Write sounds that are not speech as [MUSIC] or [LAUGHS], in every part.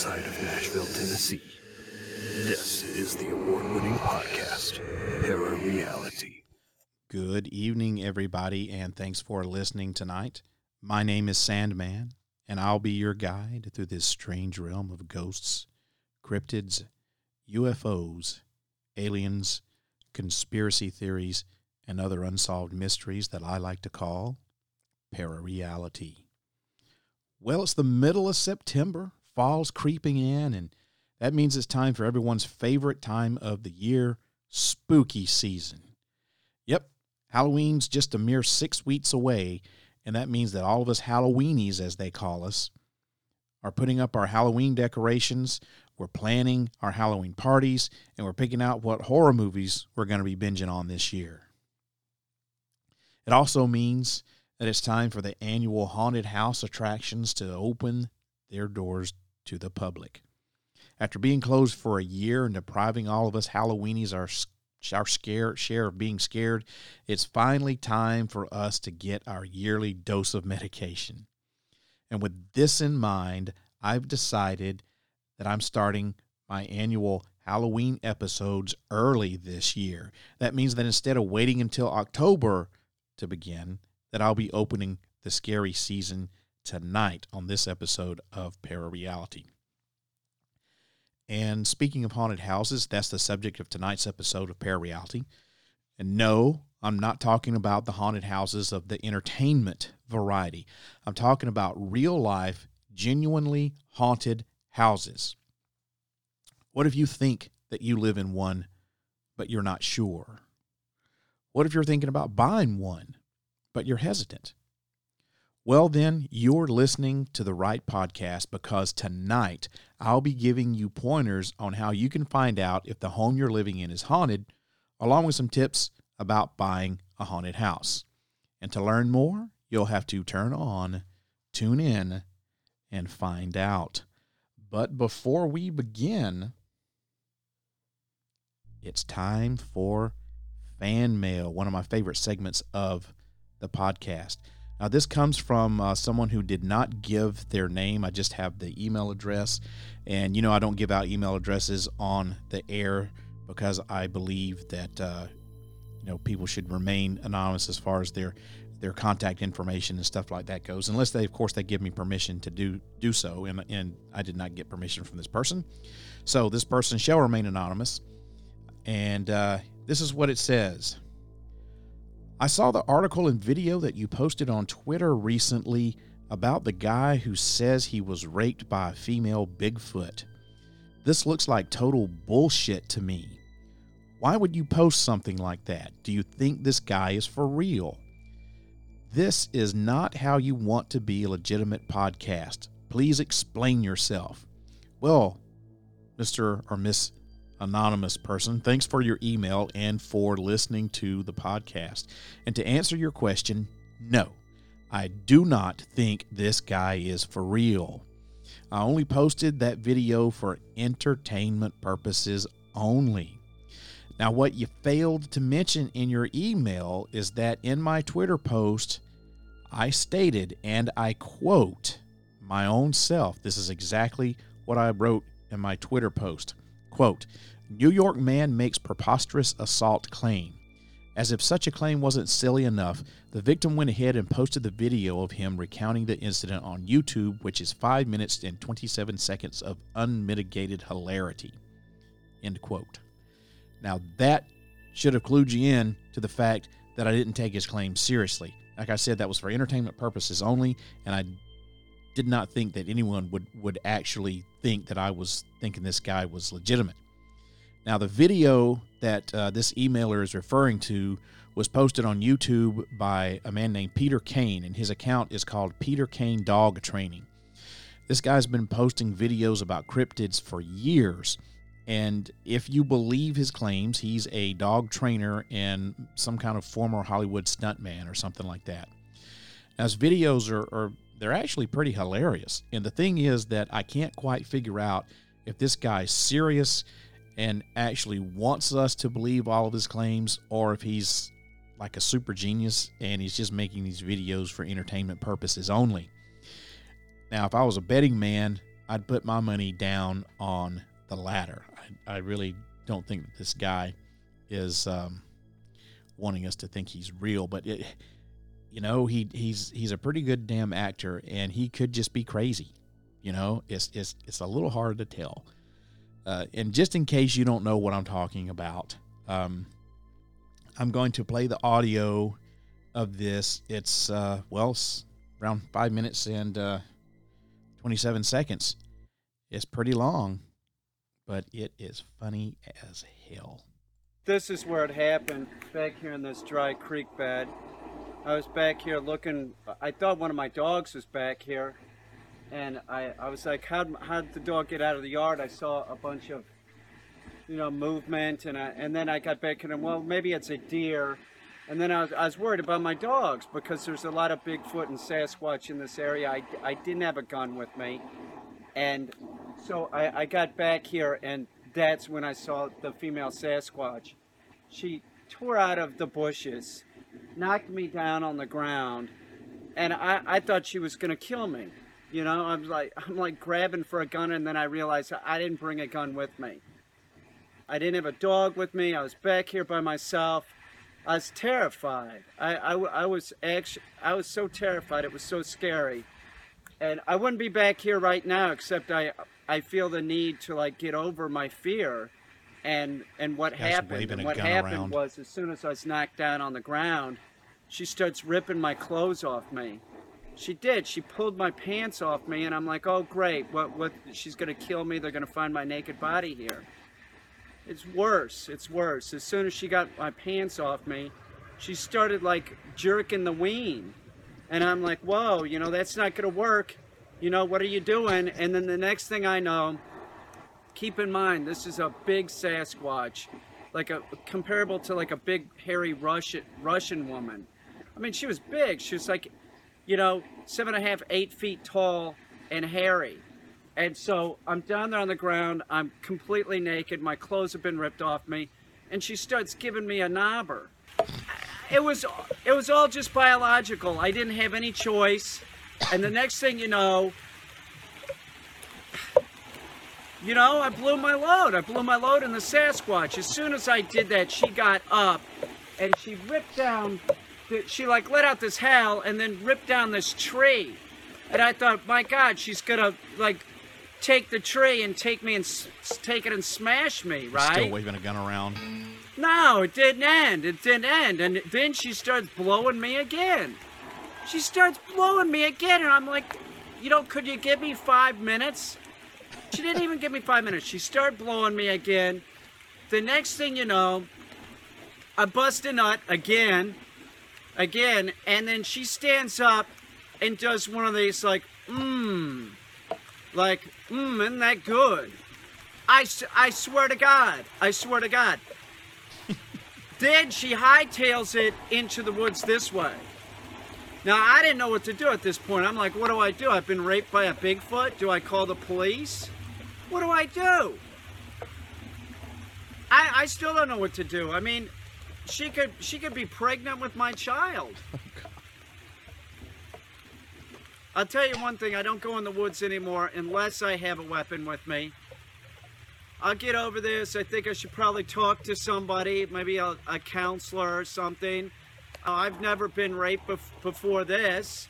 outside of Nashville, Tennessee. This is the award winning podcast, Para Reality. Good evening, everybody, and thanks for listening tonight. My name is Sandman, and I'll be your guide through this strange realm of ghosts, cryptids, UFOs, aliens, conspiracy theories, and other unsolved mysteries that I like to call para reality. Well, it's the middle of September, fall's creeping in, and that means it's time for everyone's favorite time of the year, spooky season. Yep, Halloween's just a mere six weeks away, and that means that all of us Halloweenies, as they call us, are putting up our Halloween decorations, we're planning our Halloween parties, and we're picking out what horror movies we're going to be binging on this year. It also means that it's time for the annual haunted house attractions to open their doors to the public. After being closed for a year and depriving all of us Halloweenies our our scare, share of being scared, it's finally time for us to get our yearly dose of medication. And with this in mind, I've decided that I'm starting my annual Halloween episodes early this year. That means that instead of waiting until October to begin, that I'll be opening the scary season tonight on this episode of Para Reality. And speaking of haunted houses, that's the subject of tonight's episode of Parareality. And no, I'm not talking about the haunted houses of the entertainment variety. I'm talking about real life, genuinely haunted houses. What if you think that you live in one, but you're not sure? What if you're thinking about buying one, but you're hesitant? Well, then, you're listening to the right podcast because tonight I'll be giving you pointers on how you can find out if the home you're living in is haunted, along with some tips about buying a haunted house. And to learn more, you'll have to turn on, tune in, and find out. But before we begin, it's time for fan mail, one of my favorite segments of the podcast. Now, this comes from uh, someone who did not give their name. I just have the email address. And, you know, I don't give out email addresses on the air because I believe that, uh, you know, people should remain anonymous as far as their their contact information and stuff like that goes, unless they, of course, they give me permission to do do so. And, and I did not get permission from this person. So this person shall remain anonymous. And uh, this is what it says. I saw the article and video that you posted on Twitter recently about the guy who says he was raped by a female Bigfoot. This looks like total bullshit to me. Why would you post something like that? Do you think this guy is for real? This is not how you want to be a legitimate podcast. Please explain yourself. Well, Mr. or Miss anonymous person, thanks for your email and for listening to the podcast. And to answer your question, no, I do not think this guy is for real. I only posted that video for entertainment purposes only. Now, what you failed to mention in your email is that in my Twitter post, I stated, and I quote my own self, this is exactly what I wrote in my Twitter post. Quote, New York man makes preposterous assault claim. As if such a claim wasn't silly enough, the victim went ahead and posted the video of him recounting the incident on YouTube, which is 5 minutes and 27 seconds of unmitigated hilarity. End quote. Now, that should have clued you in to the fact that I didn't take his claim seriously. Like I said, that was for entertainment purposes only, and I did not think that anyone would, would actually think that I was thinking this guy was legitimate. Now, the video that uh, this emailer is referring to was posted on YouTube by a man named Peter Caine, and his account is called Peter Caine Dog Training. This guy's been posting videos about cryptids for years, and if you believe his claims, he's a dog trainer and some kind of former Hollywood stuntman or something like that. Now, his videos are, are they're actually pretty hilarious, and the thing is that I can't quite figure out if this guy's serious and actually wants us to believe all of his claims or if he's like a super genius and he's just making these videos for entertainment purposes only. Now, if I was a betting man, I'd put my money down on the latter. I, I really don't think that this guy is um, wanting us to think he's real, but it, you know, he he's he's a pretty good damn actor, and he could just be crazy. You know, it's it's it's a little hard to tell. Uh, and just in case you don't know what I'm talking about, um, I'm going to play the audio of this. It's uh, well, it's around five minutes and uh, 27 seconds. It's pretty long, but it is funny as hell. This is where it happened, back here in this dry creek bed. I was back here looking, I thought one of my dogs was back here. And I, I was like, how'd, how'd the dog get out of the yard? I saw a bunch of, you know, movement. And, I, and then I got back and, well, maybe it's a deer. And then I was, I was worried about my dogs because there's a lot of Bigfoot and Sasquatch in this area. I, I didn't have a gun with me. And so I, I got back here, and that's when I saw the female Sasquatch. She tore out of the bushes, knocked me down on the ground, and I, I thought she was gonna kill me. You know, I'm like I'm like grabbing for a gun, and then I realized I didn't bring a gun with me. I didn't have a dog with me. I was back here by myself. I was terrified. I, I, I was actually I was so terrified. It was so scary, and I wouldn't be back here right now except I I feel the need to like get over my fear, and and what Guy's happened and what happened around. was as soon as I was knocked down on the ground, she starts ripping my clothes off me. She did. She pulled my pants off me, and I'm like, oh great, what what? She's gonna kill me. They're gonna find my naked body here. It's worse. It's worse. As soon as she got my pants off me, she started like jerking the ween. And I'm like, whoa, you know, that's not going to work. You know, what are you doing? And then the next thing I know, keep in mind, this is a big Sasquatch, like a comparable to like a big hairy Russian Russian woman. I mean, she was big. She was like, you know, seven and a half, eight feet tall and hairy. And so I'm down there on the ground. I'm completely naked. My clothes have been ripped off me, and she starts giving me a knobber. It was it was all just biological. I didn't have any choice. And the next thing you know, you know, I blew my load. I blew my load in the Sasquatch. As soon as I did that, she got up and she ripped down. The, she like let out this howl and then ripped down this tree. And I thought, my God, she's gonna like take the tree and take me and s- take it and smash me, right? Still waving a gun around. No, it didn't end. It didn't end. And then she starts blowing me again. She starts blowing me again, and I'm like, you know, could you give me five minutes? She didn't even give me five minutes. She started blowing me again. The next thing you know, I bust a nut again, again, and then she stands up and does one of these like, mmm, like, mmm, isn't that good? I, I swear to God, I swear to God. [LAUGHS] then she hightails it into the woods this way. Now, I didn't know what to do at this point. I'm like, what do I do? I've been raped by a Bigfoot. Do I call the police? What do I do? I, I still don't know what to do. I mean, she could she could be pregnant with my child. [LAUGHS] I'll tell you one thing, I don't go in the woods anymore unless I have a weapon with me. I'll get over this. I think I should probably talk to somebody, maybe a, a counselor or something. Uh, I've never been raped bef- before this.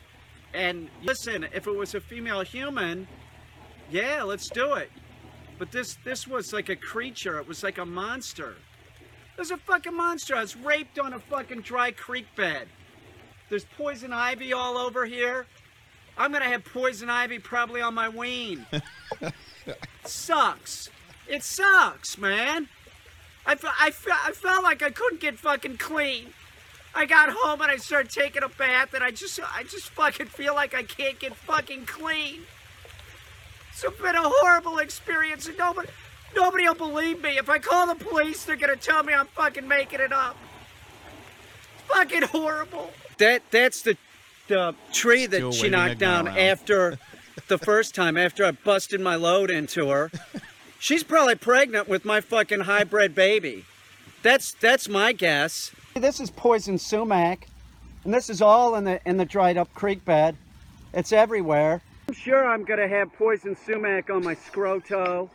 And listen, if it was a female human, yeah, let's do it. But this this was like a creature. It was like a monster. There's a fucking monster. I was raped on a fucking dry creek bed. There's poison ivy all over here. I'm gonna have poison ivy probably on my ween. [LAUGHS] sucks. It sucks, man. I, fe- I, fe- I felt like I couldn't get fucking clean. I got home and I started taking a bath and I just I just fucking feel like I can't get fucking clean. It's been a horrible experience and nobody nobody will believe me. If I call the police, they're gonna tell me I'm fucking making it up. It's fucking horrible. That that's the the tree that Still she knocked down around. after the first time after I busted my load into her. She's probably pregnant with my fucking hybrid baby. That's that's my guess. This is poison sumac, and this is all in the in the dried up creek bed. It's everywhere. I'm sure I'm gonna have poison sumac on my scroto,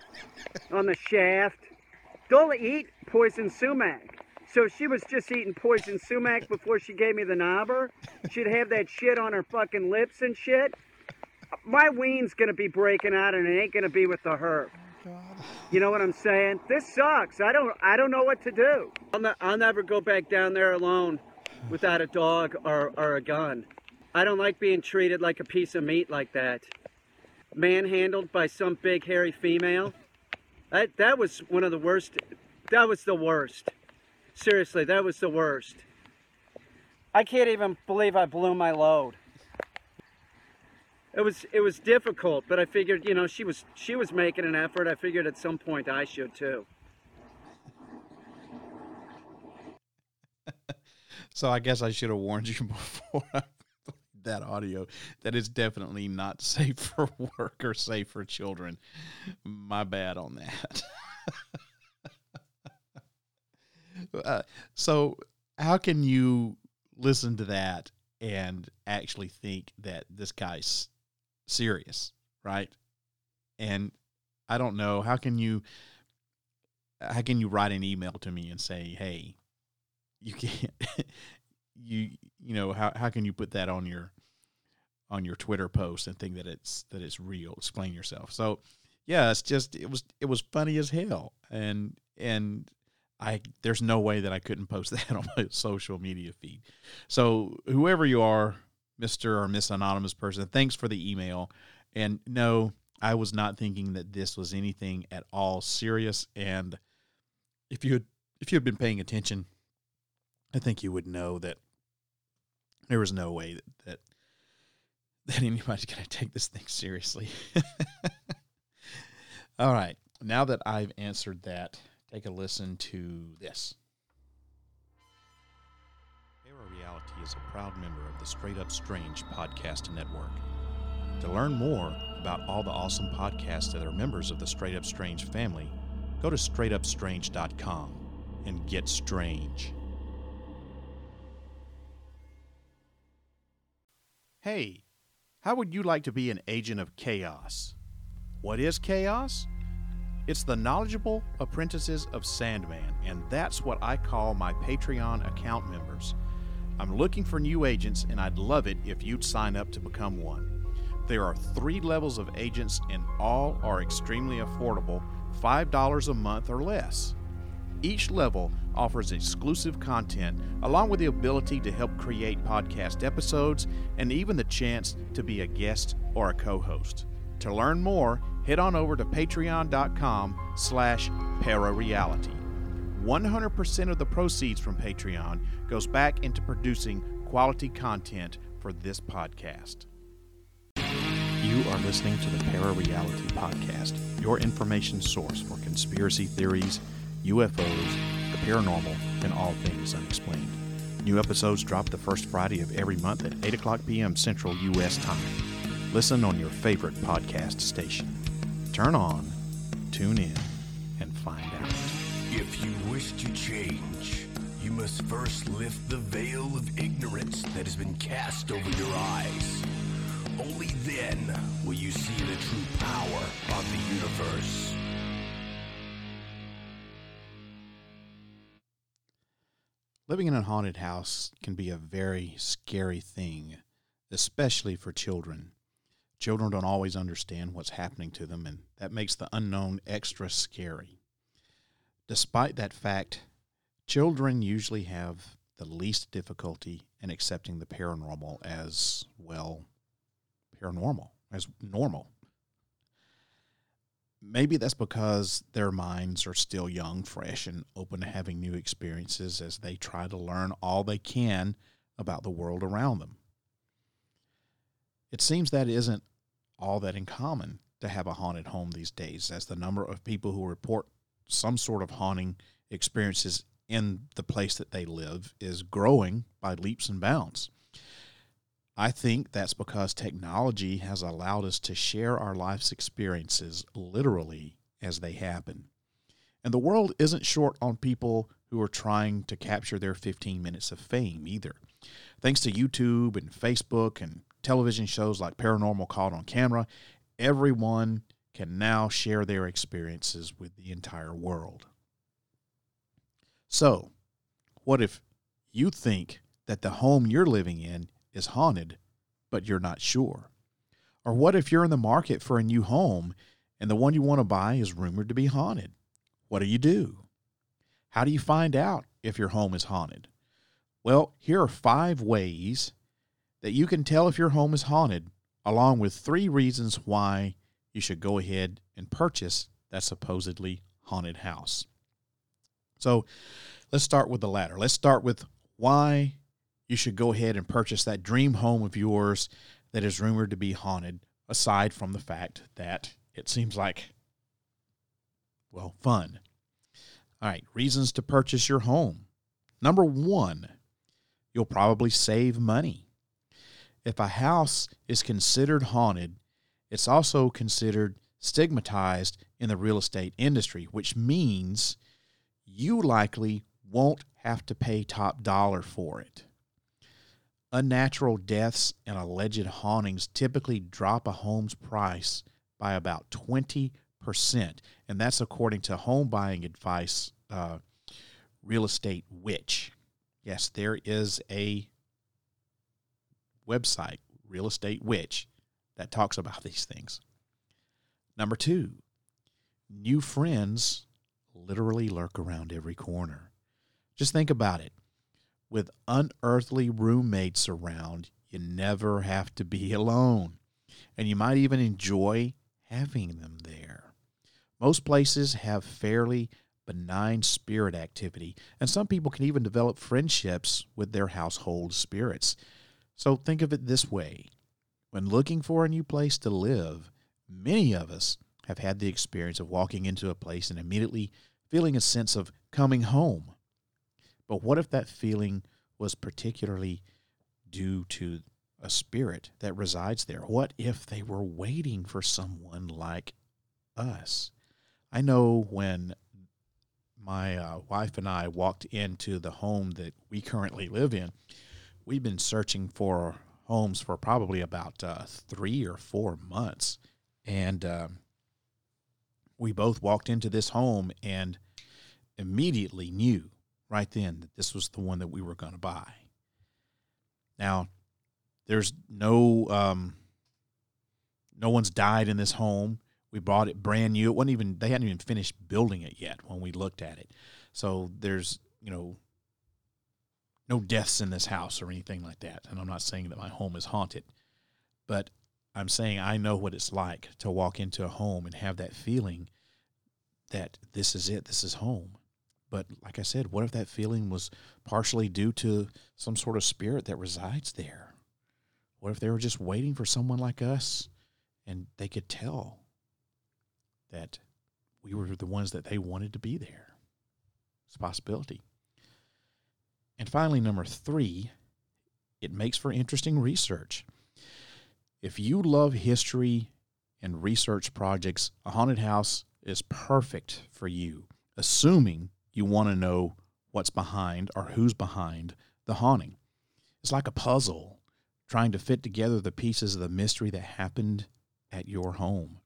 on the shaft. Don't eat poison sumac. So she was just eating poison sumac before she gave me the knobber. She'd have that shit on her fucking lips and shit. My ween's gonna be breaking out and it ain't gonna be with the herb. You know what I'm saying? This sucks. I don't I don't know what to do. I'll, I'll never go back down there alone without a dog or, or a gun. I don't like being treated like a piece of meat like that. Manhandled by some big hairy female. That that was one of the worst. That was the worst. Seriously, that was the worst. I can't even believe I blew my load. It was it was difficult, but I figured, you know, she was she was making an effort. I figured at some point I should too. [LAUGHS] So I guess I should have warned you [LAUGHS] before that audio that is definitely not [LAUGHS] safe for work or safe for children. My bad on that. [LAUGHS] uh, so how can you listen to that and actually think that this guy's serious, right? And I don't know how can you how can you write an email to me and say, "Hey, you can't [LAUGHS] you you know how how can you put that on your on your Twitter post and think that it's that it's real? Explain yourself." So, yeah, it's just it was it was funny as hell, and and I there's no way that I couldn't post [LAUGHS] that on my social media feed. So whoever you are, Mister or Miss Anonymous person, thanks for the email. And no, I was not thinking that this was anything at all serious. And if you had if you had been paying attention, I think you would know that there was no way that that, [LAUGHS] that anybody's going to take this thing seriously. [LAUGHS] all right, now that I've answered that take a listen to this. Para Reality is a proud member of the Straight Up Strange podcast network. To learn more about all the awesome podcasts that are members of the Straight Up Strange family, go to straightupstrange.com and get strange. Hey, how would you like to be an agent of chaos? What is chaos? It's the knowledgeable apprentices of Sandman, and that's what I call my Patreon account members. I'm looking for new agents, and I'd love it if you'd sign up to become one. There are three levels of agents, and all are extremely affordable $5 a month or less. Each level offers exclusive content, along with the ability to help create podcast episodes and even the chance to be a guest or a co-host. To learn more, head on over to patreon.com slash parareality. 100% of the proceeds from Patreon goes back into producing quality content for this podcast. You are listening to the Parareality Podcast, your information source for conspiracy theories, UFOs, the paranormal, and all things unexplained. New episodes drop the first Friday of every month at 8 o'clock p.m. Central U.S. time. Listen on your favorite podcast station. Turn on, tune in, and find out. If you wish to change, you must first lift the veil of ignorance that has been cast over your eyes. Only then will you see the true power of the universe. Living in a haunted house can be a very scary thing, especially for children. Children don't always understand what's happening to them, and that makes the unknown extra scary. Despite that fact, children usually have the least difficulty in accepting the paranormal as, well, paranormal, as normal. Maybe that's because their minds are still young, fresh, and open to having new experiences as they try to learn all they can about the world around them. It seems that isn't all that uncommon to have a haunted home these days, as the number of people who report some sort of haunting experiences in the place that they live is growing by leaps and bounds. I think that's because technology has allowed us to share our life's experiences literally as they happen. And the world isn't short on people who are trying to capture their 15 minutes of fame either. Thanks to YouTube and Facebook and television shows like Paranormal Caught on Camera, everyone can now share their experiences with the entire world. So, what if you think that the home you're living in is haunted, but you're not sure? Or what if you're in the market for a new home and the one you want to buy is rumored to be haunted? What do you do? How do you find out if your home is haunted? Well, here are five ways that you can tell if your home is haunted, along with three reasons why you should go ahead and purchase that supposedly haunted house. So let's start with the latter. Let's start with why you should go ahead and purchase that dream home of yours that is rumored to be haunted, aside from the fact that it seems like, well, fun. All right, reasons to purchase your home. Number one, you'll probably save money. If a house is considered haunted, it's also considered stigmatized in the real estate industry, which means you likely won't have to pay top dollar for it. Unnatural deaths and alleged hauntings typically drop a home's price by about 20%, and that's according to home buying advice uh, real estate witch. Yes, there is a website, Real Estate Witch, that talks about these things. Number two, new friends literally lurk around every corner. Just think about it. With unearthly roommates around, you never have to be [LAUGHS] alone. And you might even enjoy having them there. Most places have fairly benign spirit activity, and some people can even develop friendships with their household spirits. So think of it this way when looking for a new place to live, many of us have had the experience of walking into a place and immediately feeling a sense of coming home. But what if that feeling was particularly due to a spirit that resides there? What if they were waiting for someone like us? I know when my uh, wife and I walked into the home that we currently live in, we've been searching for homes for probably about uh, three or four months. And um, we both walked into this home and immediately knew right then that this was the one that we were going to buy. Now, there's no um, no one's died in this home. We bought it brand new. It wasn't even they hadn't even finished building it yet when we looked at it. So there's you know no deaths in this house or anything like that. And I'm not saying that my home is haunted, but I'm saying I know what it's like to walk into a home and have that feeling that this is it, this is home. But like I said, what if that feeling was partially due to some sort of spirit that resides there? What if they were just waiting for someone like us and they could tell that we were the ones that they wanted to be there? It's a possibility. And finally, number three, it makes for interesting research. If you love history and research projects, a haunted house is perfect for you, assuming you want to know what's behind or who's behind the haunting. It's like a puzzle trying to fit together the pieces of the mystery that happened at your home.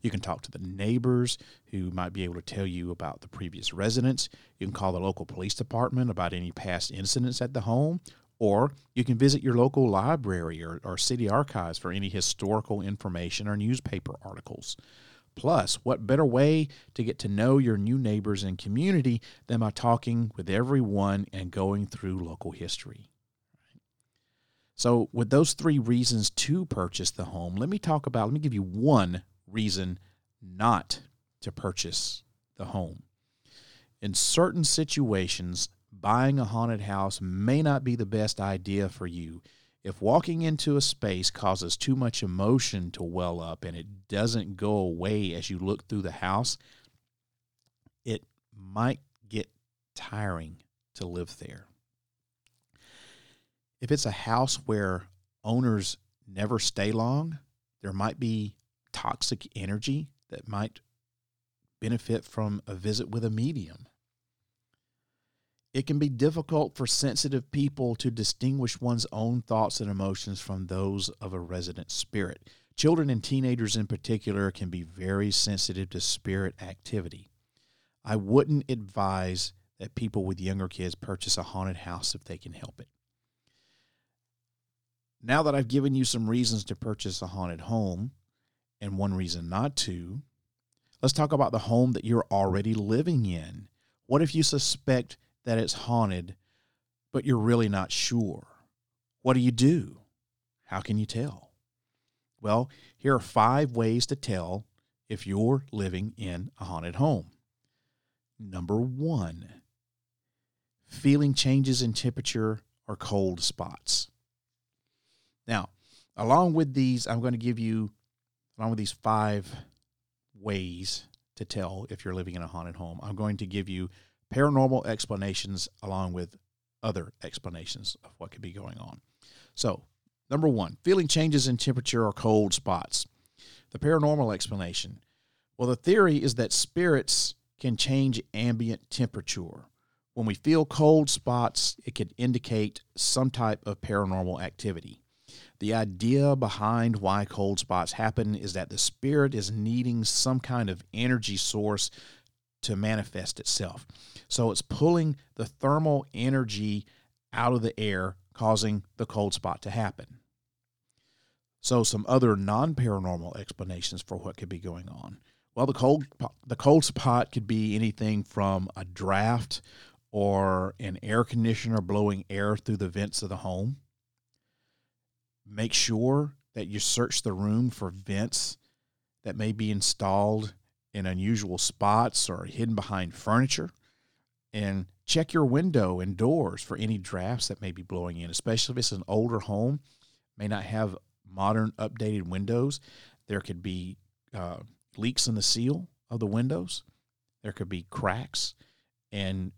You can talk to the neighbors who might be able to tell you about the previous residents. You can call the local police department about any past incidents at the home. Or you can visit your local library or, or city archives for any historical information or newspaper articles. Plus, what better way to get to know your new neighbors and community than by talking with everyone and going through local history? So, with those three reasons to purchase the home, let me talk about, let me give you one reason not to purchase the home. In certain situations, buying a haunted house may not be the best idea for you. If walking into a space causes too much emotion to well up and it doesn't go away as you look through the house, it might get tiring to live there. If it's a house where owners never stay long, there might be toxic energy that might benefit from a visit with a medium. It can be difficult for sensitive people to distinguish one's own thoughts and emotions from those of a resident spirit. Children and teenagers, in particular, can be very sensitive to spirit activity. I wouldn't advise that people with younger kids purchase a haunted house if they can help it. Now that I've given you some reasons to purchase a haunted home and one reason not to, let's talk about the home that you're already living in. What if you suspect that it's haunted, but you're really not sure. What do you do? How can you tell? Well, here are five ways to tell if you're living in a haunted home. Number one, feeling changes in temperature or cold spots. Now, along with these, I'm going to give you, along with these five ways to tell if you're living in a haunted home, I'm going to give you paranormal explanations along with other explanations of what could be going on. So, number one, feeling changes in temperature or cold spots. The paranormal explanation. Well, the theory is that spirits can change ambient temperature. When we feel cold spots, it could indicate some type of paranormal activity. The idea behind why cold spots happen is that the spirit is needing some kind of energy source to manifest itself. So it's pulling the thermal energy out of the air, causing the cold spot to happen. So, some other non paranormal explanations for what could be going on. Well, the cold the cold spot could be anything from a draft or an air conditioner blowing air through the vents of the home. Make sure that you search the room for vents that may be installed in unusual spots or hidden behind furniture. And check your window and doors for any drafts that may be blowing in, especially if it's an older home, may not have modern updated windows. There could be uh, leaks in the seal of the windows. There could be cracks, and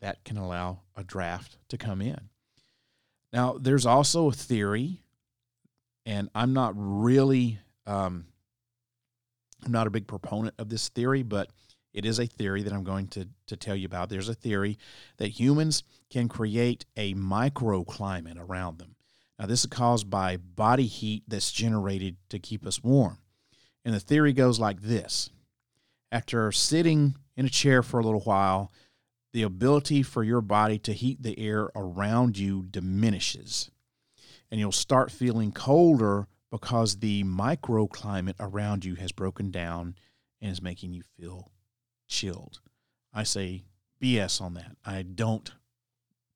that can allow a draft to come in. Now, there's also a theory, and I'm not really um, I'm not a big proponent of this theory, but it is a theory that I'm going to, to tell you about. There's a theory that humans can create a microclimate around them. Now, this is caused by body heat that's generated to keep us warm. And the theory goes like this After sitting in a chair for a little while, the ability for your body to heat the air around you diminishes. And you'll start feeling colder because the microclimate around you has broken down and is making you feel chilled. I say BS on that. I don't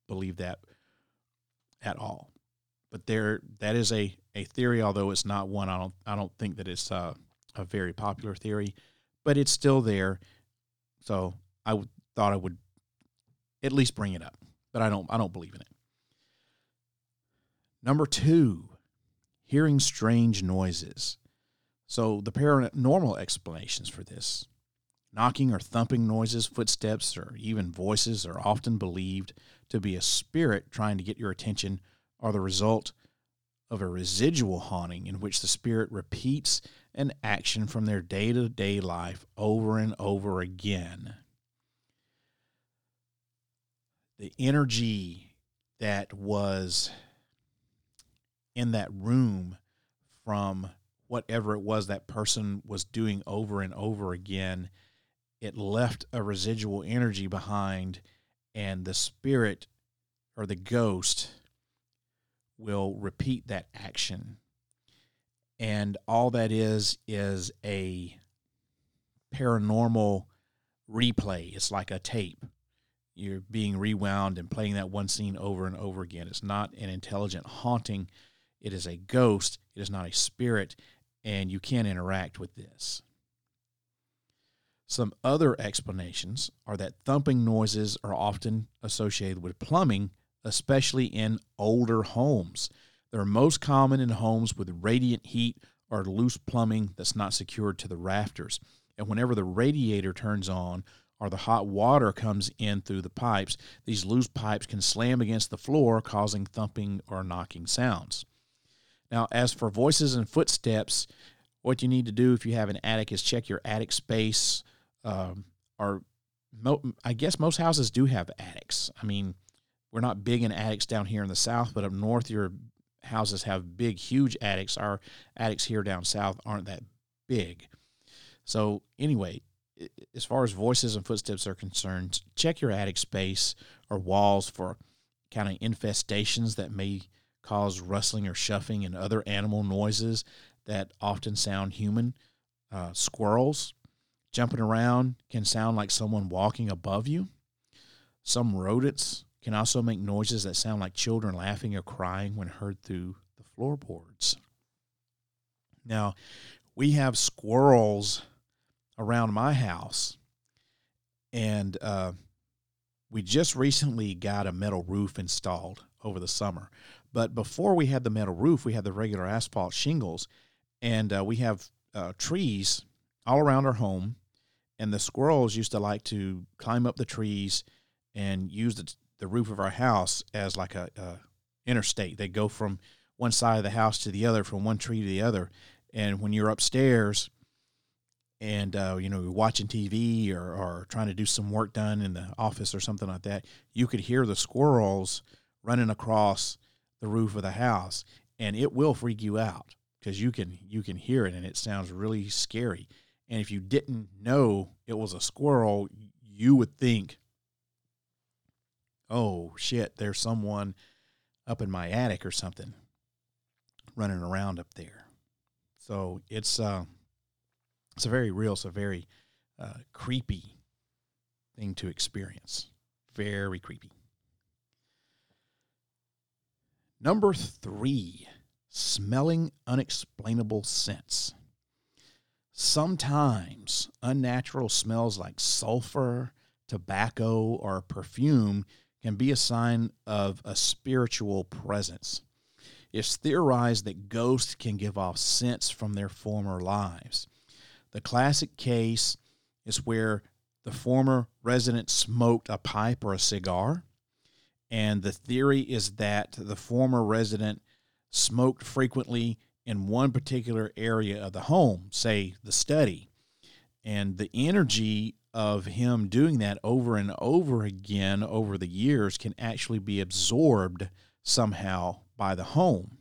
believe that at all. But there, that is a, a theory, although it's not one. I don't I don't think that it's uh, a very popular theory, but it's still there. So I w- thought I would at least bring it up, but I don't I don't believe in it. Number two, hearing strange noises. So, the paranormal explanations for this knocking or thumping noises, footsteps, or even voices are often believed to be a spirit trying to get your attention or the result of a residual haunting in which the spirit repeats an action from their day to day life over and over again. The energy that was in that room from whatever it was that person was doing over and over again, it left a residual energy behind, and the spirit or the ghost will repeat that action. And all that is is a paranormal replay. It's like a tape. You're being rewound and playing that one scene over and over again. It's not an intelligent haunting it is a ghost, it is not a spirit, and you can't interact with this. Some other explanations are that thumping noises are often associated with plumbing, especially in older homes. They're most common in homes with radiant heat or loose plumbing that's not secured to the rafters. And whenever the radiator turns on or the hot water comes in through the pipes, these loose pipes can slam against the floor, causing thumping or knocking sounds. Now, as for voices and footsteps, what you need to do if you have an attic is check your attic space um, or mo- I guess most houses do have attics. I mean, we're not big in attics down here in the south, but up north, your houses have big, huge attics. Our attics here down south aren't that big. So, anyway, as far as voices and footsteps are concerned, check your attic space or walls for kind of infestations that may cause rustling or shuffling and other animal noises that often sound human. Uh, squirrels jumping around can sound like someone walking above you. Some rodents can also make noises that sound like children laughing or crying when heard through the floorboards. Now, we have squirrels around my house, and uh, we just recently got a metal roof installed over the summer. But before we had the metal roof, we had the regular asphalt shingles, and uh, we have uh, trees all around our home. And the squirrels used to like to climb up the trees and use the, the roof of our house as like a, a interstate. They go from one side of the house to the other, from one tree to the other. And when you're upstairs, and uh, you know you're watching TV or, or trying to do some work done in the office or something like that, you could hear the squirrels running across the roof of the house, and it will freak you out because you can you can hear it and it sounds really scary. And if you didn't know it was a squirrel, you would think, "Oh shit, there's someone up in my attic or something running around up there." So it's uh, it's a very real, it's a very uh, creepy thing to experience. Very creepy. Number three, smelling unexplainable scents. Sometimes unnatural smells like sulfur, tobacco, or perfume can be a sign of a spiritual presence. It's theorized that ghosts can give off scents from their former lives. The classic case is where the former resident smoked a pipe or a cigar, and the theory is that the former resident smoked frequently in one particular area of the home, say the study, and the energy of him doing that over and over again over the years can actually be absorbed somehow by the home.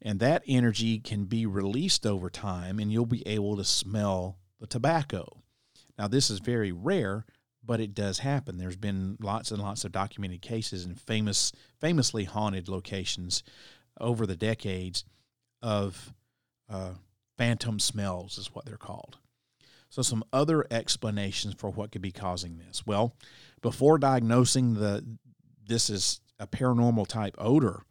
And that energy can be released over time, and you'll be able to smell the tobacco. Now, this is very rare, but it does happen. There's been lots and lots of documented cases in famous, famously haunted locations over the decades of uh, phantom smells, is what they're called. So, some other explanations for what could be causing this. Well, before diagnosing the this is a paranormal type odor,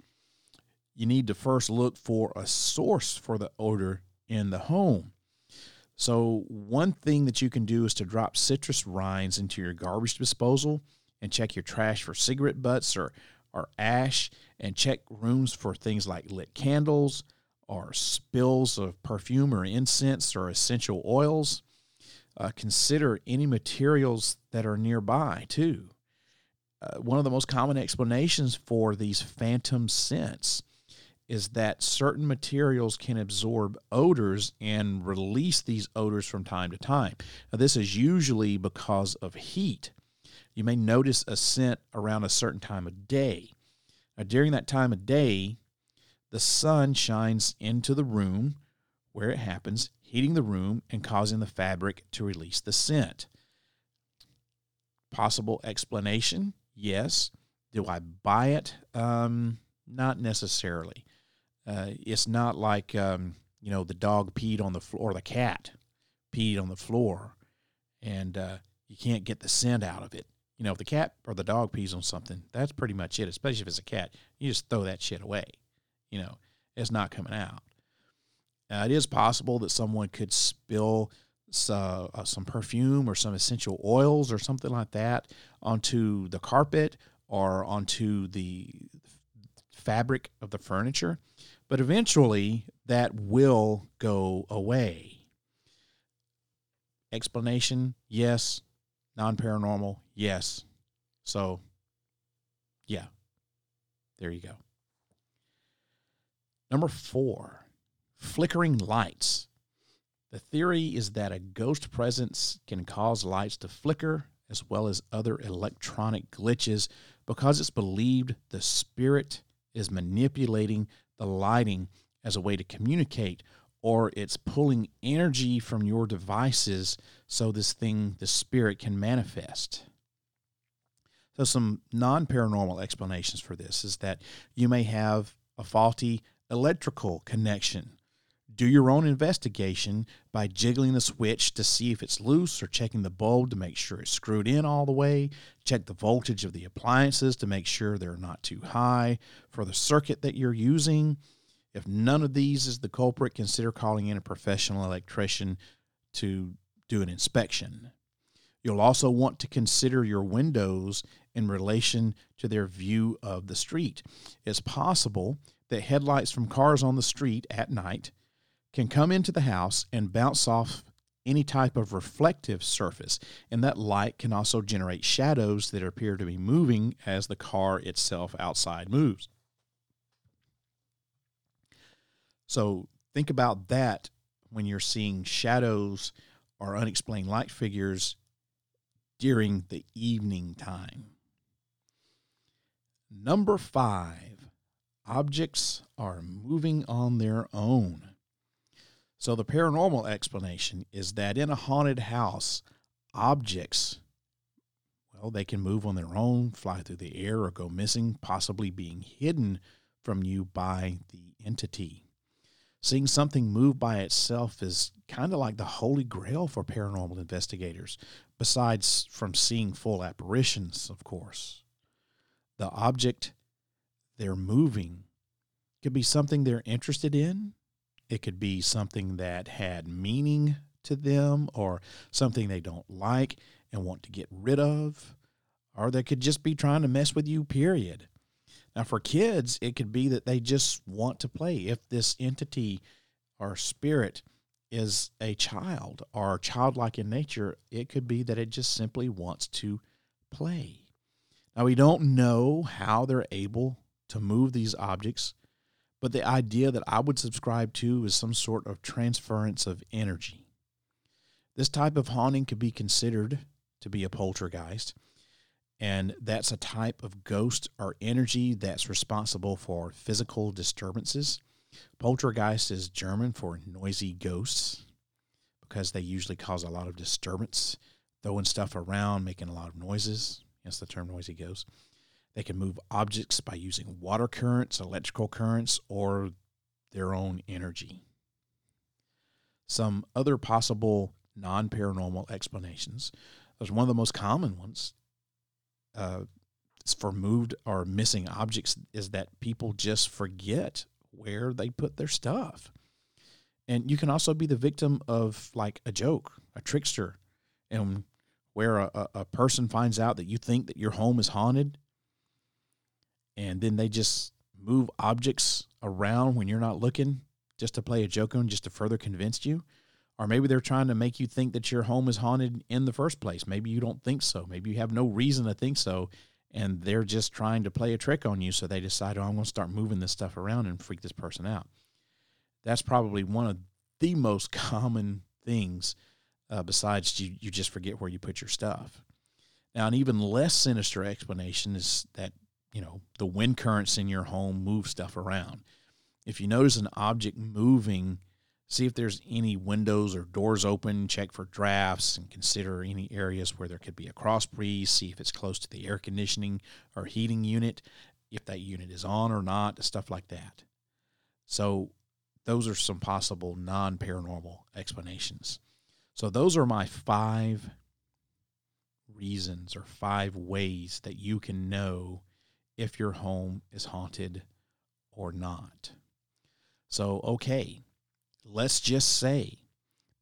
you need to first look for a source for the odor in the home. So, one thing that you can do is to drop citrus rinds into your garbage disposal and check your trash for cigarette butts or, or ash, and check rooms for things like lit candles or spills of perfume or incense or essential oils. Uh, consider any materials that are nearby, too. Uh, one of the most common explanations for these phantom scents is that certain materials can absorb odors and release these odors from time to time. Now, this is usually because of heat. You may notice a scent around a certain time of day. Now, during that time of day, the sun shines into the room where it happens, heating the room and causing the fabric to release the scent. Possible explanation? Yes. Do I buy it? Um, not necessarily. Uh, it's not like um, you know the dog peed on the floor, or the cat peed on the floor, and uh, you can't get the scent out of it. You know, if the cat or the dog pees on something, that's pretty much it. Especially if it's a cat, you just throw that shit away. You know, it's not coming out. Uh, it is possible that someone could spill uh, some perfume or some essential oils or something like that onto the carpet or onto the fabric of the furniture, but eventually that will go away. Explanation yes. Non paranormal yes. So, yeah, there you go. Number four, flickering lights. The theory is that a ghost presence can cause lights to flicker as well as other electronic glitches because it's believed the spirit is manipulating the lighting as a way to communicate or it's pulling energy from your devices so this thing, the spirit, can manifest. So, some non paranormal explanations for this is that you may have a faulty electrical connection. Do your own investigation by jiggling the switch to see if it's loose or checking the bulb to make sure it's screwed in all the way. Check the voltage of the appliances to make sure they're not too high for the circuit that you're using. If none of these is the culprit, consider calling in a professional electrician to do an inspection. You'll also want to consider your windows in relation to their view of the street. It's possible that headlights from cars on the street at night can come into the house and bounce off any type of reflective surface, and that light can also generate shadows that appear to be moving as the car itself outside moves. So think about that when you're seeing shadows or unexplained light figures during the evening time. Number five, objects are moving on their own. So, the paranormal explanation is that in a haunted house, objects, well, they can move on their own, fly through the air, or go missing, possibly being hidden from you by the entity. Seeing something move by itself is kind of like the holy grail for paranormal investigators, besides from seeing full apparitions, of course the object they're moving could be something they're interested in. It could be something that had meaning to them or something they don't like and want to get rid of. Or they could just be trying to mess with you, period. Now, for kids, it could be that they just want to play. If this entity or spirit is a child or childlike in nature, it could be that it just simply wants to play. Now, we don't know how they're able to move these objects, but the idea that I would subscribe to is some sort of transference of energy. This type of haunting could be considered to be a poltergeist, and that's a type of ghost or energy that's responsible for physical disturbances. Poltergeist is German for noisy ghosts because they usually cause a lot of disturbance, throwing stuff around, making a lot of noises. Hence the term noisy ghost. They can move objects by using water currents, electrical currents, or their own energy. Some other possible non paranormal explanations. There's one of the most common ones uh, for moved or missing objects is that people just forget where they put their stuff. And you can also be the victim of like a joke, a trickster. And where a, a person finds out that you think that your home is haunted and then they just move objects around when you're not looking just to play a joke on just to further convince you. Or maybe they're trying to make you think that your home is haunted in the first place. Maybe you don't think so. Maybe you have no reason to think so and they're just trying to play a trick on you so they decide oh i'm going to start moving this stuff around and freak this person out. That's probably one of the most [LAUGHS] common things uh, besides you, you just forget where you put your stuff. Now, an even less sinister explanation is that, you know, the wind currents in your home move stuff around. If you notice an object moving, see if there's any windows or doors open, check for drafts, and consider any areas where there could be a cross breeze, see if it's close to the air conditioning or heating unit, if that unit is on or not, stuff like that. So, those are some possible non paranormal explanations. So those are my five reasons or five ways that you can know if your home is haunted or not. So, okay, let's just say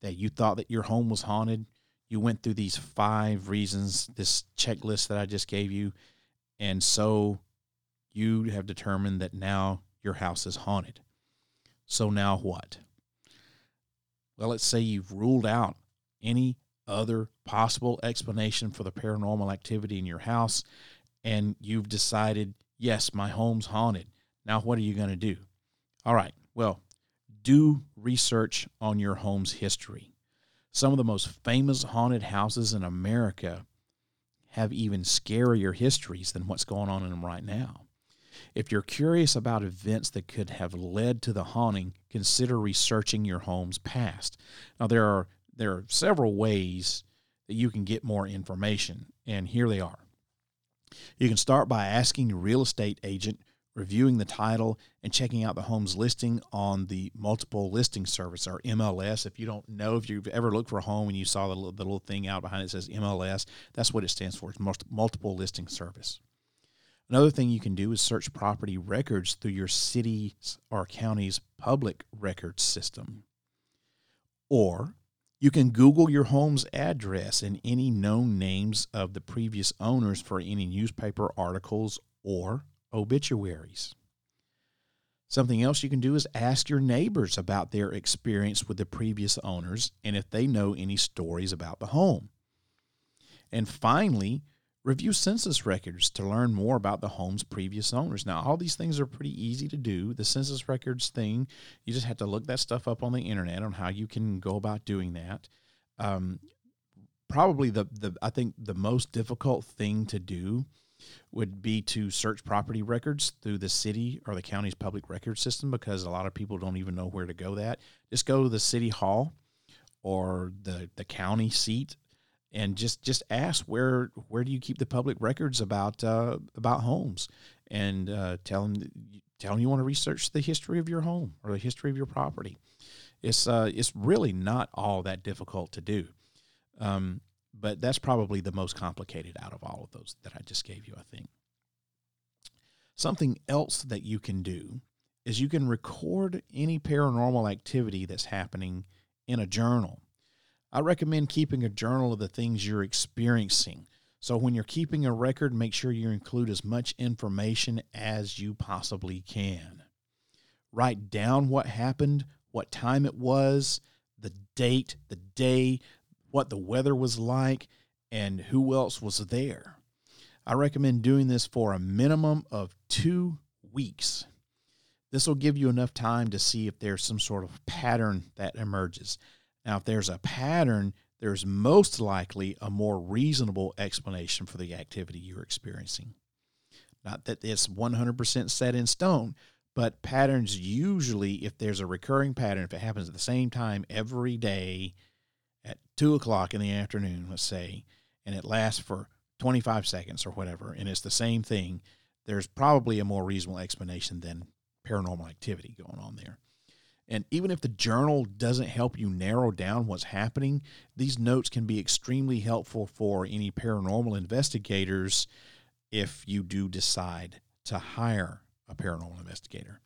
that you thought that your home was haunted. You went through these five reasons, this checklist that I just gave you, and so you have determined that now your house is haunted. So, now what? Well, let's say you've ruled out any other possible explanation for the paranormal activity in your house and you've decided, yes, my home's haunted. Now, what are you going to do? All right, well, do research on your home's history. Some of the most famous haunted houses in America have even scarier histories than what's going on in them right now. If you're curious about events that could have led to the haunting, consider researching your home's past. Now there are there are several ways that you can get more information, and here they are. You can start by asking your real estate agent, reviewing the title, and checking out the home's listing on the multiple listing service or MLS. If you don't know, if you've ever looked for a home and you saw the little, the little thing out behind it says MLS, that's what it stands for. It's multiple listing service. Another thing you can do is search property records through your city's or county's public records system. Or you can Google your home's address and any known names of the previous owners for any newspaper articles or obituaries. Something else you can do is ask your neighbors about their experience with the previous owners and if they know any stories about the home. And finally, Review census records to learn more about the home's previous owners. Now, all these things are pretty easy to do. The census records thing, you just have to look that stuff up on the internet on how you can go about doing that. Um, probably the, the I think the most difficult thing to do would be to search property records through the city or the county's public record system because a lot of people don't even know where to go that. Just go to the city hall or the the county seat and just just ask where where do you keep the public records about uh, about homes, and uh, tell them tell them you want to research the history of your home or the history of your property. It's uh, it's really not all that difficult to do, um, but that's probably the most complicated out of all of those that I just gave you. I think something else that you can do is you can record any paranormal activity that's happening in a journal I recommend keeping a journal of the things you're experiencing. So when you're keeping a record, make sure you include as much information as you possibly can. Write down what happened, what time it was, the date, the day, what the weather was like, and who else was there. I recommend doing this for a minimum of two weeks. This will give you enough time to see if there's some sort of pattern that emerges. Now, if there's a pattern, there's most likely a more reasonable explanation for the activity you're experiencing. Not that it's 100% set in stone, but patterns usually, if there's a recurring pattern, if it happens at the same time every day at two o'clock in the afternoon, let's say, and it lasts for 25 seconds or whatever, and it's the same thing, there's probably a more reasonable explanation than paranormal activity going on there. And even if the journal doesn't help you narrow down what's happening, these notes can be extremely helpful for any paranormal investigators if you do decide to hire a paranormal investigator.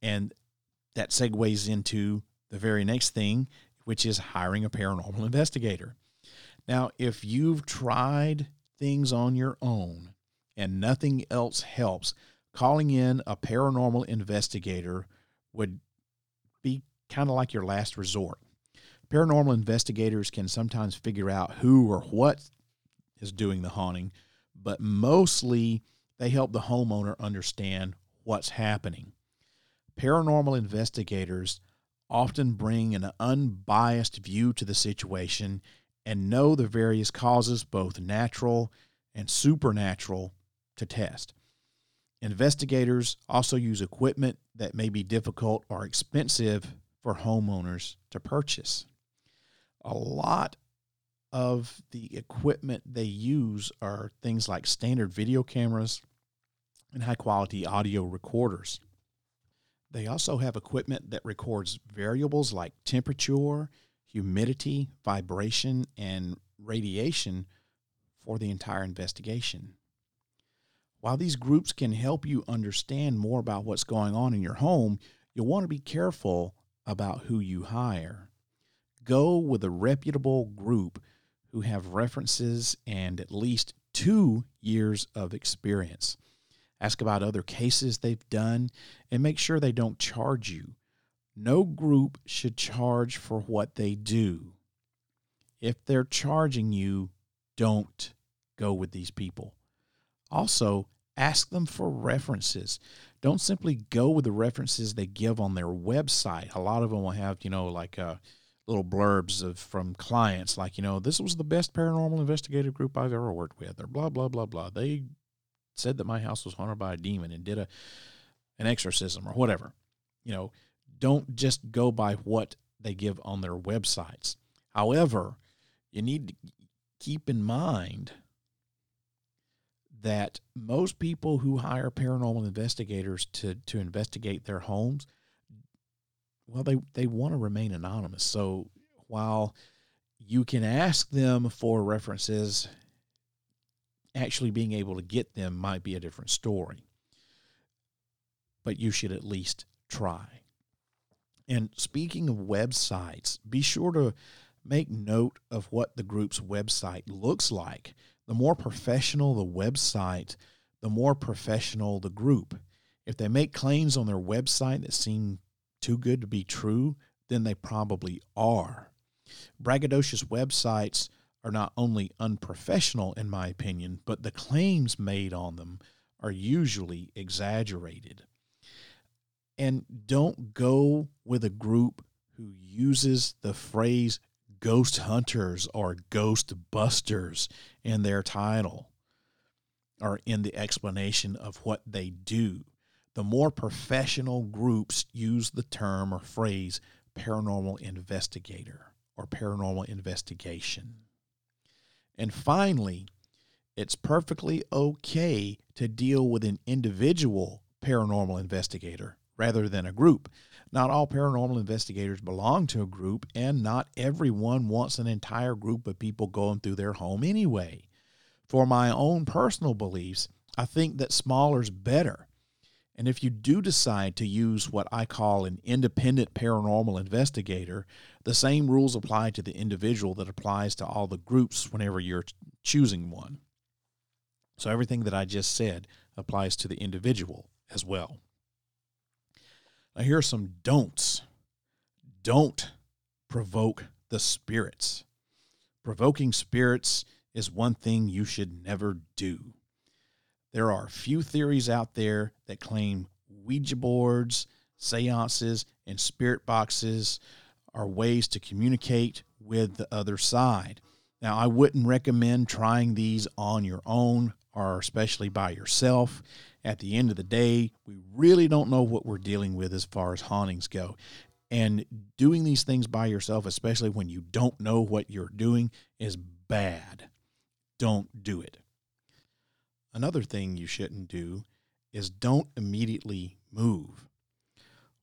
And that segues into the very next thing, which is hiring a paranormal [LAUGHS] investigator. Now, if you've tried things on your own and nothing else helps, calling in a paranormal investigator would kind of like your last resort. Paranormal investigators can sometimes figure out who or what is doing the haunting, but mostly they help the homeowner understand what's happening. Paranormal investigators often bring an unbiased view to the situation and know the various causes, both natural and supernatural, to test. Investigators also use equipment that may be difficult or expensive for homeowners to purchase. A lot of the equipment they use are things like standard video cameras and high quality audio recorders. They also have equipment that records variables like temperature, humidity, vibration, and radiation for the entire investigation. While these groups can help you understand more about what's going on in your home, you'll want to be careful about who you hire. Go with a reputable group who have references and at least two years of experience. Ask about other cases they've done and make sure they don't charge you. No group should charge for what they do. If they're charging you, don't go with these people. Also, ask them for references. Don't simply go with the references they give on their website. A lot of them will have, you know, like uh, little blurbs of from clients like, you know, this was the best paranormal investigative group I've ever worked with, or blah blah blah blah. They said that my house was haunted by a demon and did a an exorcism or whatever. You know, don't just go by what they give on their websites. However, you need to keep in mind that most people who hire paranormal investigators to to investigate their homes well they they want to remain anonymous. So while you can ask them for references actually being able to get them might be a different story. But you should at least try. And speaking of websites be sure to make note of what the group's website looks like the more professional the website, the more professional the group. If they make claims on their website that seem too good to be true, then they probably are. Braggadocious websites are not only unprofessional, in my opinion, but the claims made on them are usually exaggerated. And don't go with a group who uses the phrase ghost hunters or ghost busters in their title or in the explanation of what they do. The more professional groups use the term or phrase paranormal investigator or paranormal investigation. And finally, it's perfectly okay to deal with an individual paranormal investigator rather than a group. Not all paranormal investigators belong to a group, and not everyone wants an entire group of people going through their home anyway. For my own personal beliefs, I think that smaller is better. And if you do decide to use what I call an independent paranormal investigator, the same rules apply to the individual that applies to all the groups whenever you're choosing one. So everything that I just said applies to the individual as well. Now, here are some don'ts. Don't provoke the spirits. Provoking spirits is one thing you should never do. There are few theories out there that claim Ouija boards, seances, and spirit boxes are ways to communicate with the other side. Now, I wouldn't recommend trying these on your own or especially by yourself at the end of the day, we really don't know what we're dealing with as far as hauntings go. And doing these things by yourself, especially when you don't know what you're doing, is bad. Don't do it. Another thing you shouldn't do is don't immediately move.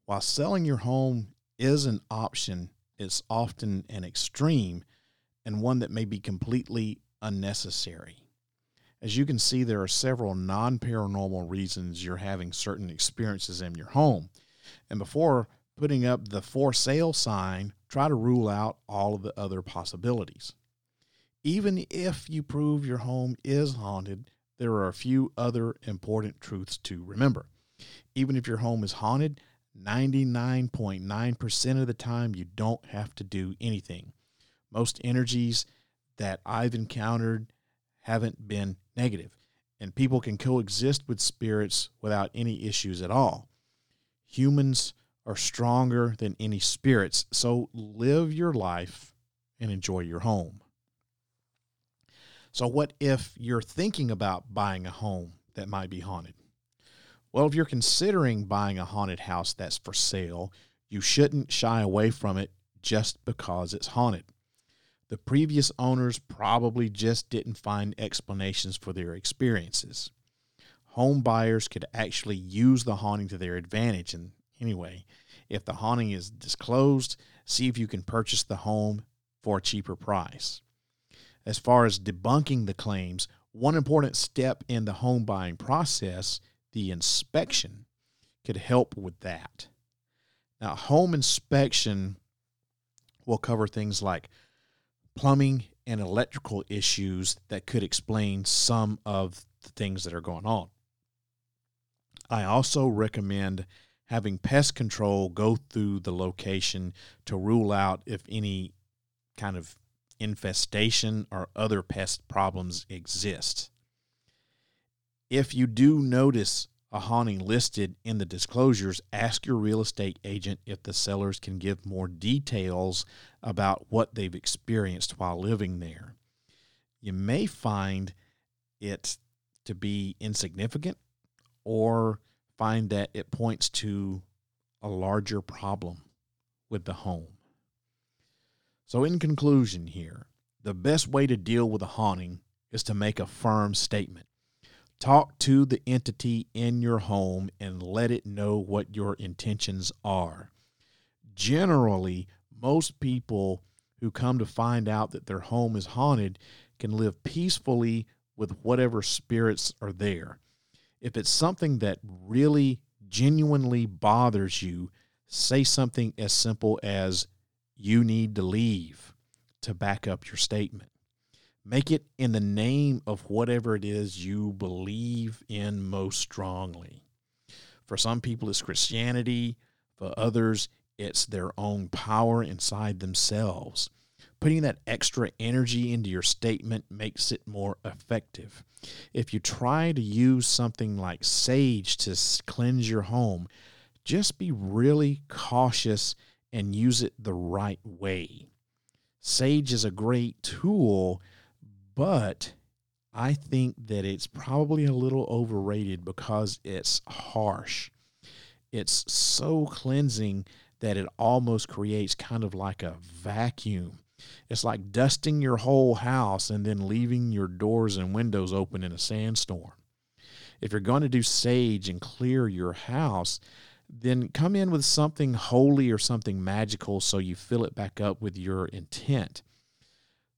While selling your home is an option, it's often an extreme and one that may be completely unnecessary. As you can see, there are several non paranormal reasons you're having certain experiences in your home. And before putting up the for sale sign, try to rule out all of the other possibilities. Even if you prove your home is haunted, there are a few other important truths to remember. Even if your home is haunted, 99.9% of the time you don't have to do anything. Most energies that I've encountered haven't been negative, and people can coexist with spirits without any issues at all. Humans are stronger than any spirits, so live your life and enjoy your home. So, what if you're thinking about buying a home that might be haunted? Well, if you're considering buying a haunted house that's for sale, you shouldn't shy away from it just because it's haunted. The previous owners probably just didn't find explanations for their experiences. Home buyers could actually use the haunting to their advantage. And anyway, if the haunting is disclosed, see if you can purchase the home for a cheaper price. As far as debunking the claims, one important step in the home buying process, the inspection, could help with that. Now, home inspection will cover things like plumbing and electrical issues that could explain some of the things that are going on. I also recommend having pest control go through the location to rule out if any kind of infestation or other pest problems exist. If you do notice a haunting listed in the disclosures, ask your real estate agent if the sellers can give more details about what they've experienced while living there. You may find it to be insignificant or find that it points to a larger problem with the home. So, in conclusion, here, the best way to deal with a haunting is to make a firm statement. Talk to the entity in your home and let it know what your intentions are. Generally, most people who come to find out that their home is haunted can live peacefully with whatever spirits are there. If it's something that really genuinely bothers you, say something as simple as, You need to leave to back up your statement. Make it in the name of whatever it is you believe in most strongly. For some people, it's Christianity. For others, it's their own power inside themselves. Putting that extra energy into your statement makes it more effective. If you try to use something like sage to cleanse your home, just be really cautious and use it the right way. Sage is a great tool, but I think that it's probably a little overrated because it's harsh. It's so cleansing that it almost creates kind of like a vacuum. It's like dusting your whole house and then leaving your doors and windows open in a sandstorm. If you're going to do sage and clear your house, then come in with something holy or something magical so you fill it back up with your intent.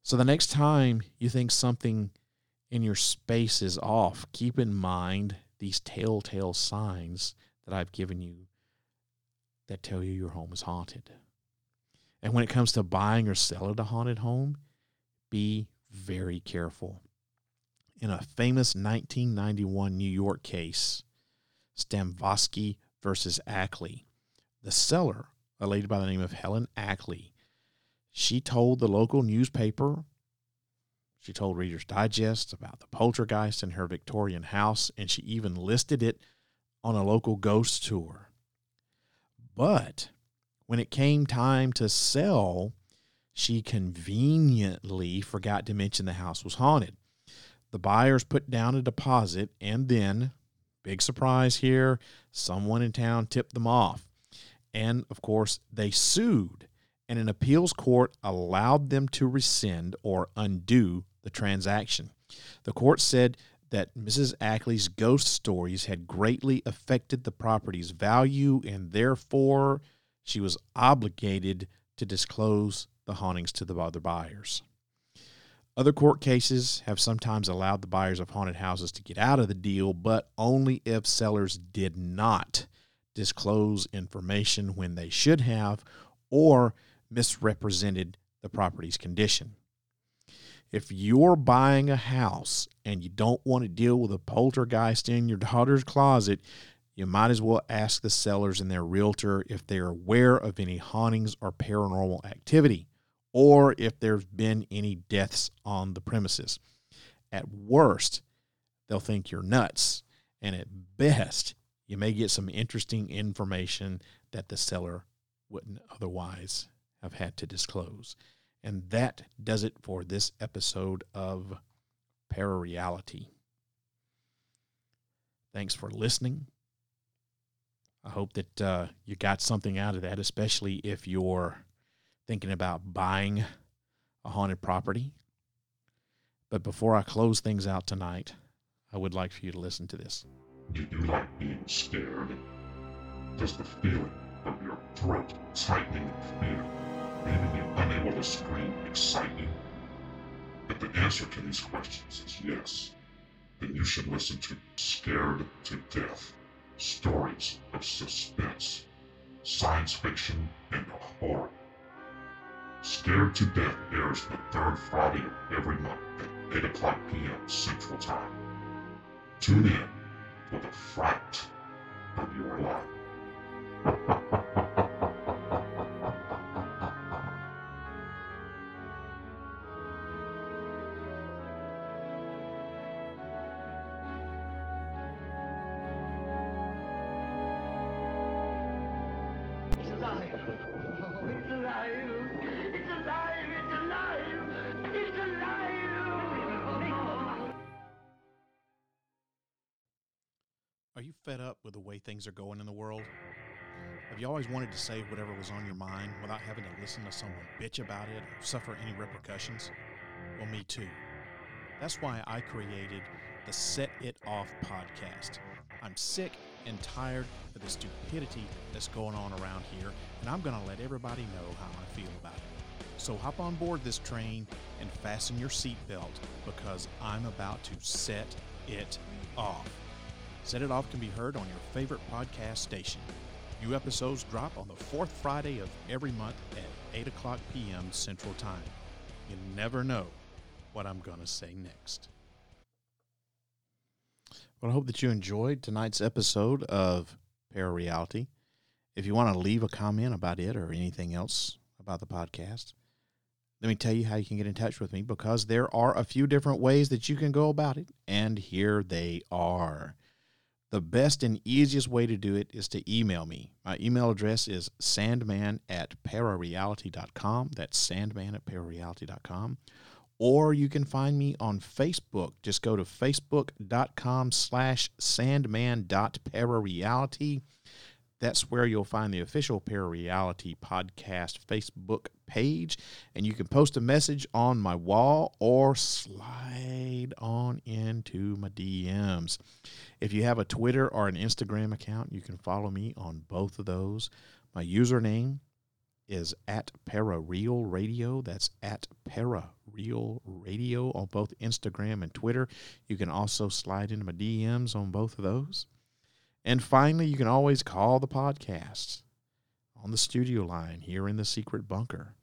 So the next time you think something in your space is off, keep in mind these telltale signs that I've given you that tell you your home is haunted. And when it comes to buying or selling a haunted home, be very careful. In a famous 1991 New York case, Stambovsky versus Ackley. The seller, a lady by the name of Helen Ackley, she told the local newspaper, she told Reader's Digest about the poltergeist in her Victorian house, and she even listed it on a local ghost tour. But when it came time to sell, she conveniently forgot to mention the house was haunted. The buyers put down a deposit and then Big surprise here. Someone in town tipped them off. And of course, they sued, and an appeals court allowed them to rescind or undo the transaction. The court said that Mrs. Ackley's ghost stories had greatly affected the property's value, and therefore she was obligated to disclose the hauntings to the other buyers. Other court cases have sometimes allowed the buyers of haunted houses to get out of the deal, but only if sellers did not disclose information when they should have or misrepresented the property's condition. If you're buying a house and you don't want to deal with a poltergeist in your daughter's closet, you might as well ask the sellers and their realtor if they're aware of any hauntings or paranormal activity or if there's been any deaths on the premises. At worst, they'll think you're nuts. And at best, you may get some interesting information that the seller wouldn't otherwise have had to disclose. And that does it for this episode of Parareality. Thanks for listening. I hope that uh, you got something out of that, especially if you're thinking about buying a haunted property. But before I close things out tonight, I would like for you to listen to this. Do you like being scared? Does the feeling of your throat tightening in fear, leaving you unable to scream, excite you? If the answer to these questions is yes, then you should listen to Scared to Death Stories of Suspense, Science Fiction, and Horror. Scared to Death airs the third Friday of every month at 8 o'clock p.m. Central Time. Tune in for the fright of your life. [LAUGHS] fed up with the way things are going in the world? Have you always wanted to say whatever was on your mind without having to listen to someone bitch about it or suffer any repercussions? Well, me too. That's why I created the Set It Off podcast. I'm sick and tired of the stupidity that's going on around here, and I'm going to let everybody know how I feel about it. So hop on board this train and fasten your seatbelt because I'm about to set it off. Set It Off can be heard on your favorite podcast station. New episodes drop on the fourth Friday of every month at 8 o'clock p.m. Central Time. You never know what I'm going to say next. Well, I hope that you enjoyed tonight's episode of Parareality. If you want to leave a comment about it or anything else about the podcast, let me tell you how you can get in touch with me because there are a few different ways that you can go about it, and here they are. The best and easiest way to do it is to email me. My email address is sandman at parareality.com. That's sandman at parareality.com. Or you can find me on Facebook. Just go to facebook.com slash sandman.parareality. That's where you'll find the official Parareality Podcast Facebook page. And you can post a message on my wall or slide on into my DMs. If you have a Twitter or an Instagram account, you can follow me on both of those. My username is at Parareal Radio. That's at Parareal Radio on both Instagram and Twitter. You can also slide into my DMs on both of those. And finally, you can always call the podcast on the studio line here in the secret bunker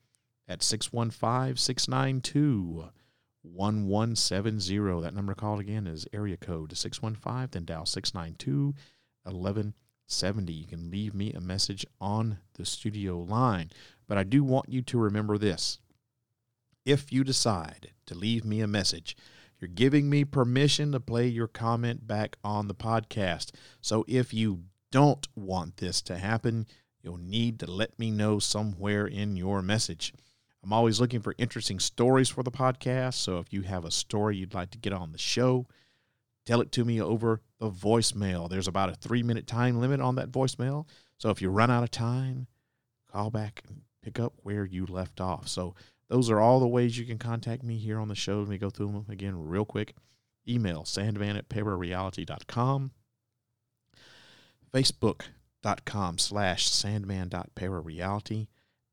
at 615 692 1170. That number called again is area code 615, then dial 692 1170. You can leave me a message on the studio line. But I do want you to remember this. If you decide to leave me a message, you're giving me permission to play your comment back on the podcast. So if you don't want this to happen, you'll need to let me know somewhere in your message. I'm always looking for interesting stories for the podcast. So if you have a story you'd like to get on the show, tell it to me over the voicemail. There's about a three minute time limit on that voicemail. So if you run out of time, call back and pick up where you left off. So those are all the ways you can contact me here on the show. Let me go through them again real quick. Email sandman at parareality.com. Facebook.com slash sandman.parareality.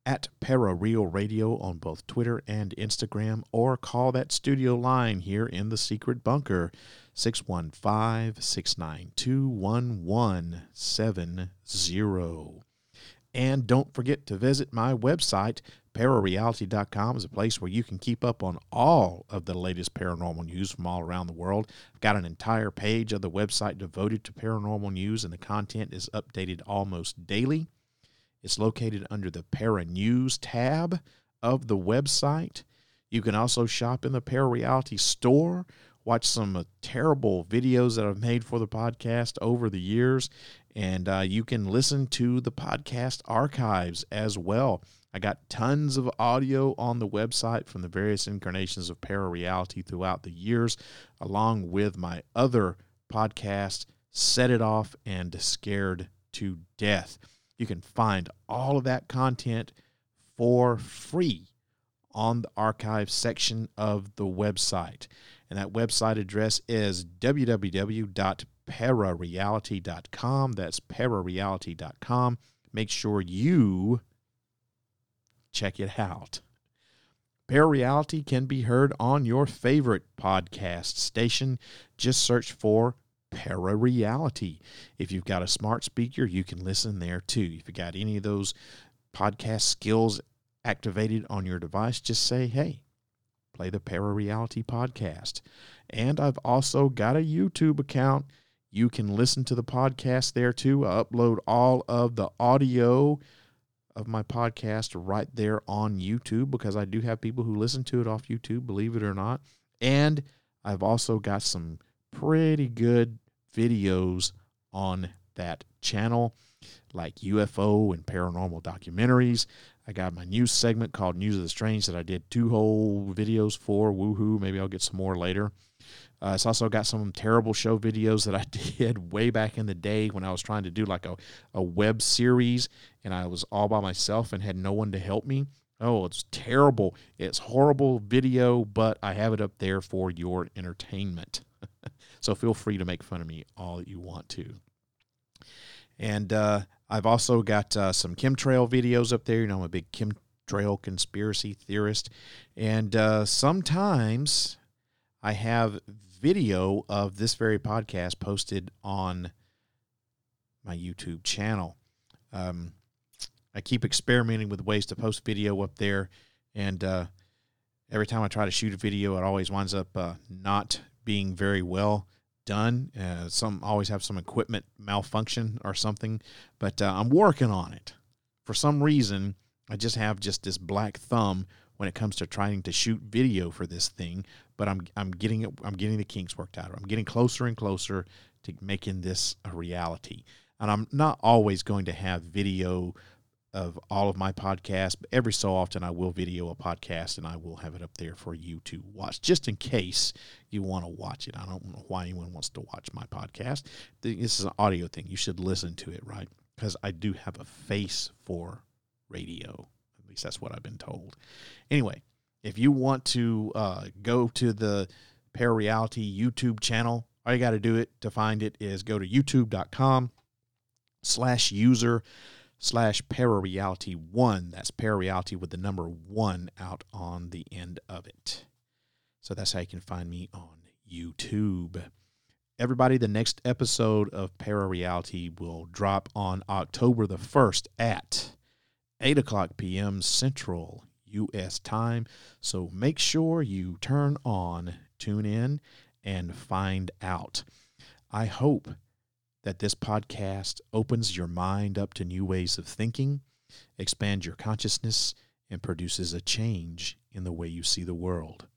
At Parareal Radio on both Twitter and Instagram, or call that studio line here in the secret bunker, 615 692 1170. And don't forget to visit my website, parareality.com is a place where you can keep up on all of the latest paranormal news from all around the world. I've got an entire page of the website devoted to paranormal news, and the content is updated almost daily. It's located under the Para News tab of the website. You can also shop in the Parareality store, watch some terrible videos that I've made for the podcast over the years, and uh, you can listen to the podcast archives as well. I got tons of audio on the website from the various incarnations of parareality throughout the years, along with my other podcast, Set It Off and Scared to Death. You can find all of that content for free on the archive section of the website. And that website address is www.parareality.com. That's parareality.com. Make sure you check it out. Parareality can be heard on your favorite podcast station. Just search for Parareality. If you've got a smart speaker, you can listen there too. If you've got any of those podcast skills activated on your device, just say, hey, play the Parareality podcast. And I've also got a YouTube account. You can listen to the podcast there too. I upload all of the audio of my podcast right there on YouTube because I do have people who listen to it off YouTube, believe it or not. And I've also got some pretty good videos on that channel, like UFO and paranormal documentaries. I got my news segment called News of the Strange that I did two whole videos for. Woohoo! Maybe I'll get some more later. Uh, it's also got some terrible show videos that I [LAUGHS] did way back in the day when I was trying to do like a, a web series and I was all by myself and had no one to help me. Oh, it's terrible. It's horrible video, but I have it up there for your entertainment. [LAUGHS] so feel free to make fun of me all that you want to. And uh, I've also got uh, some chemtrail videos up there. You know, I'm a big chemtrail conspiracy theorist. And uh, sometimes I have video of this very podcast posted on my YouTube channel. Um, I keep experimenting with ways to post video up there, and uh, every time I try to shoot a video, it always winds up uh, not being very well done. Uh, some always have some equipment malfunction or something, but uh, I'm working on it. For some reason, I just have just this black thumb when it comes to trying to shoot video for this thing. But I'm I'm getting it. I'm getting the kinks worked out. I'm getting closer and closer to making this a reality. And I'm not always going to have video of all of my podcasts, but every so often I will video a podcast and I will have it up there for you to watch, just in case you want to watch it. I don't know why anyone wants to watch my podcast. This is an audio thing. You should listen to it, right? Because I do have a face for radio. Least that's what I've been told. Anyway, if you want to uh, go to the Parareality YouTube channel, all you got to do it to find it is go to youtube.com slash user slash parareality one. That's parareality with the number one out on the end of it. So that's how you can find me on YouTube. Everybody, the next episode of Parareality will drop on October the 1st at 8 o'clock p.m. Central U.S. time. So make sure you turn on, tune in, and find out. I hope that this podcast opens your mind up to new ways of thinking, expands your consciousness, and produces a change in the way you see the world.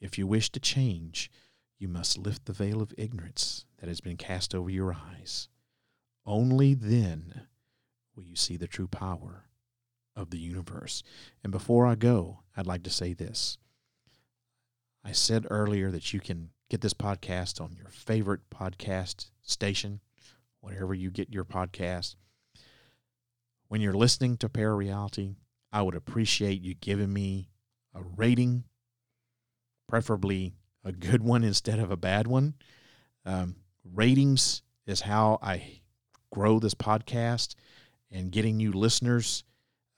If you wish to change, you must lift the veil of ignorance that has been cast over your eyes. Only then will you see the true power of the universe. And before I go, I'd like to say this. I said earlier that you can get this podcast on your favorite podcast station wherever you get your podcast. When you're listening to Parareality, I would appreciate you giving me a rating, preferably a good one instead of a bad one. Um, ratings is how I grow this podcast, and getting new listeners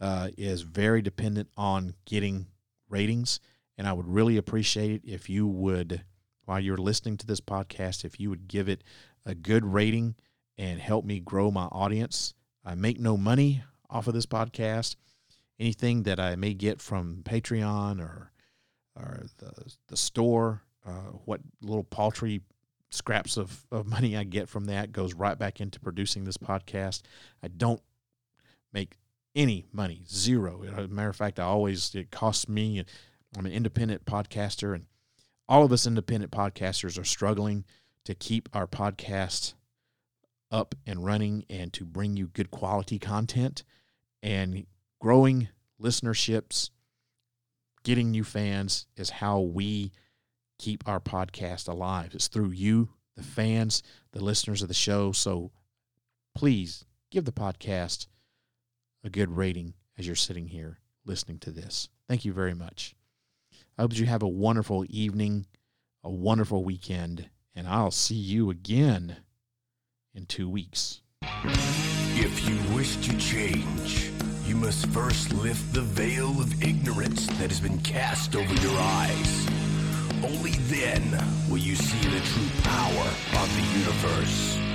uh, is very dependent on getting ratings. And I would really appreciate it if you would, while you're listening to this podcast, if you would give it a good rating and help me grow my audience. I make no money off of this podcast. Anything that I may get from Patreon or or the the store, uh, what little paltry scraps of, of money I get from that goes right back into producing this podcast. I don't make any money, zero. As a matter of fact, I always it costs me. I'm an independent podcaster, and all of us independent podcasters are struggling to keep our podcast up and running and to bring you good quality content and growing listenerships, getting new fans is how we keep our podcast alive. It's through you, the fans, the listeners of the show. So please give the podcast a good rating as you're sitting here listening to this. Thank you very much. I hope you have a wonderful evening, a wonderful weekend, and I'll see you again in two weeks. If you wish to change, you must first lift the veil of ignorance that has been cast over your eyes. Only then will you see the true power of the universe.